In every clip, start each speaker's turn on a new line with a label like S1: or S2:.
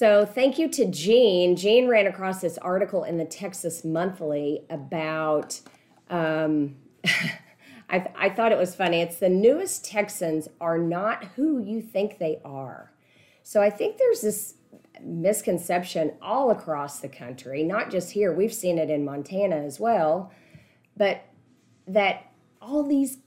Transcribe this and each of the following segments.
S1: So thank you to Jean. Jean ran across this article in the Texas Monthly about. Um, I, th- I thought it was funny. It's the newest Texans are not who you think they are. So I think there's this misconception all across the country, not just here. We've seen it in Montana as well, but that all these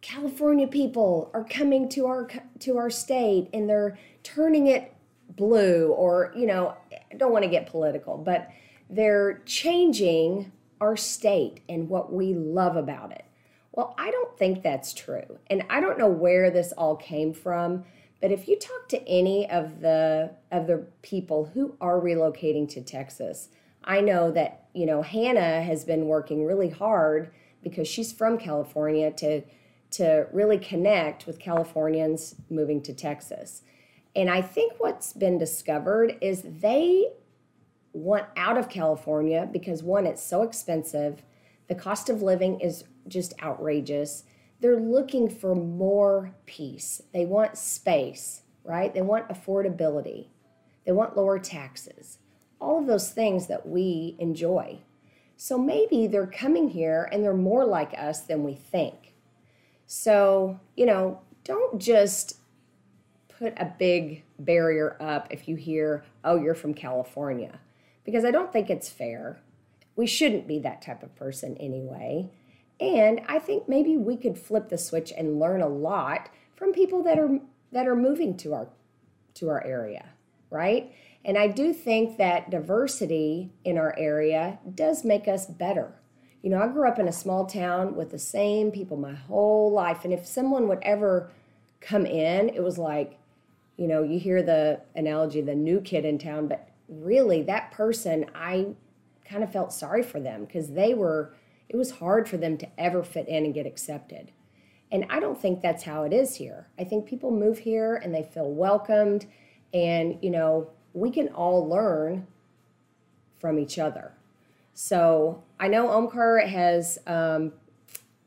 S1: California people are coming to our to our state and they're turning it blue or you know I don't want to get political but they're changing our state and what we love about it. Well, I don't think that's true. And I don't know where this all came from, but if you talk to any of the of the people who are relocating to Texas, I know that, you know, Hannah has been working really hard because she's from California to to really connect with Californians moving to Texas. And I think what's been discovered is they want out of California because one, it's so expensive, the cost of living is just outrageous. They're looking for more peace. They want space, right? They want affordability. They want lower taxes. All of those things that we enjoy. So maybe they're coming here and they're more like us than we think. So, you know, don't just put a big barrier up if you hear, oh, you're from California, because I don't think it's fair. We shouldn't be that type of person anyway. And I think maybe we could flip the switch and learn a lot from people that are that are moving to our to our area, right? And I do think that diversity in our area does make us better. You know, I grew up in a small town with the same people my whole life. And if someone would ever come in, it was like, you know, you hear the analogy, the new kid in town, but really that person, I kind of felt sorry for them because they were, it was hard for them to ever fit in and get accepted. And I don't think that's how it is here. I think people move here and they feel welcomed. And, you know, we can all learn from each other. So I know Omkar has um,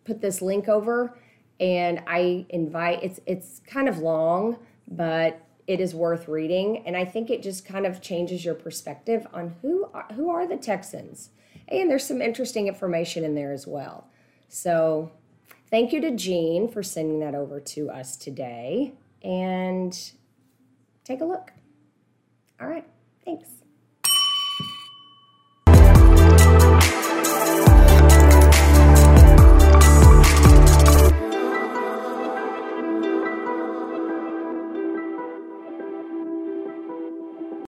S1: put this link over, and I invite. It's it's kind of long, but it is worth reading, and I think it just kind of changes your perspective on who are, who are the Texans, and there's some interesting information in there as well. So thank you to Jean for sending that over to us today, and take a look. All right, thanks.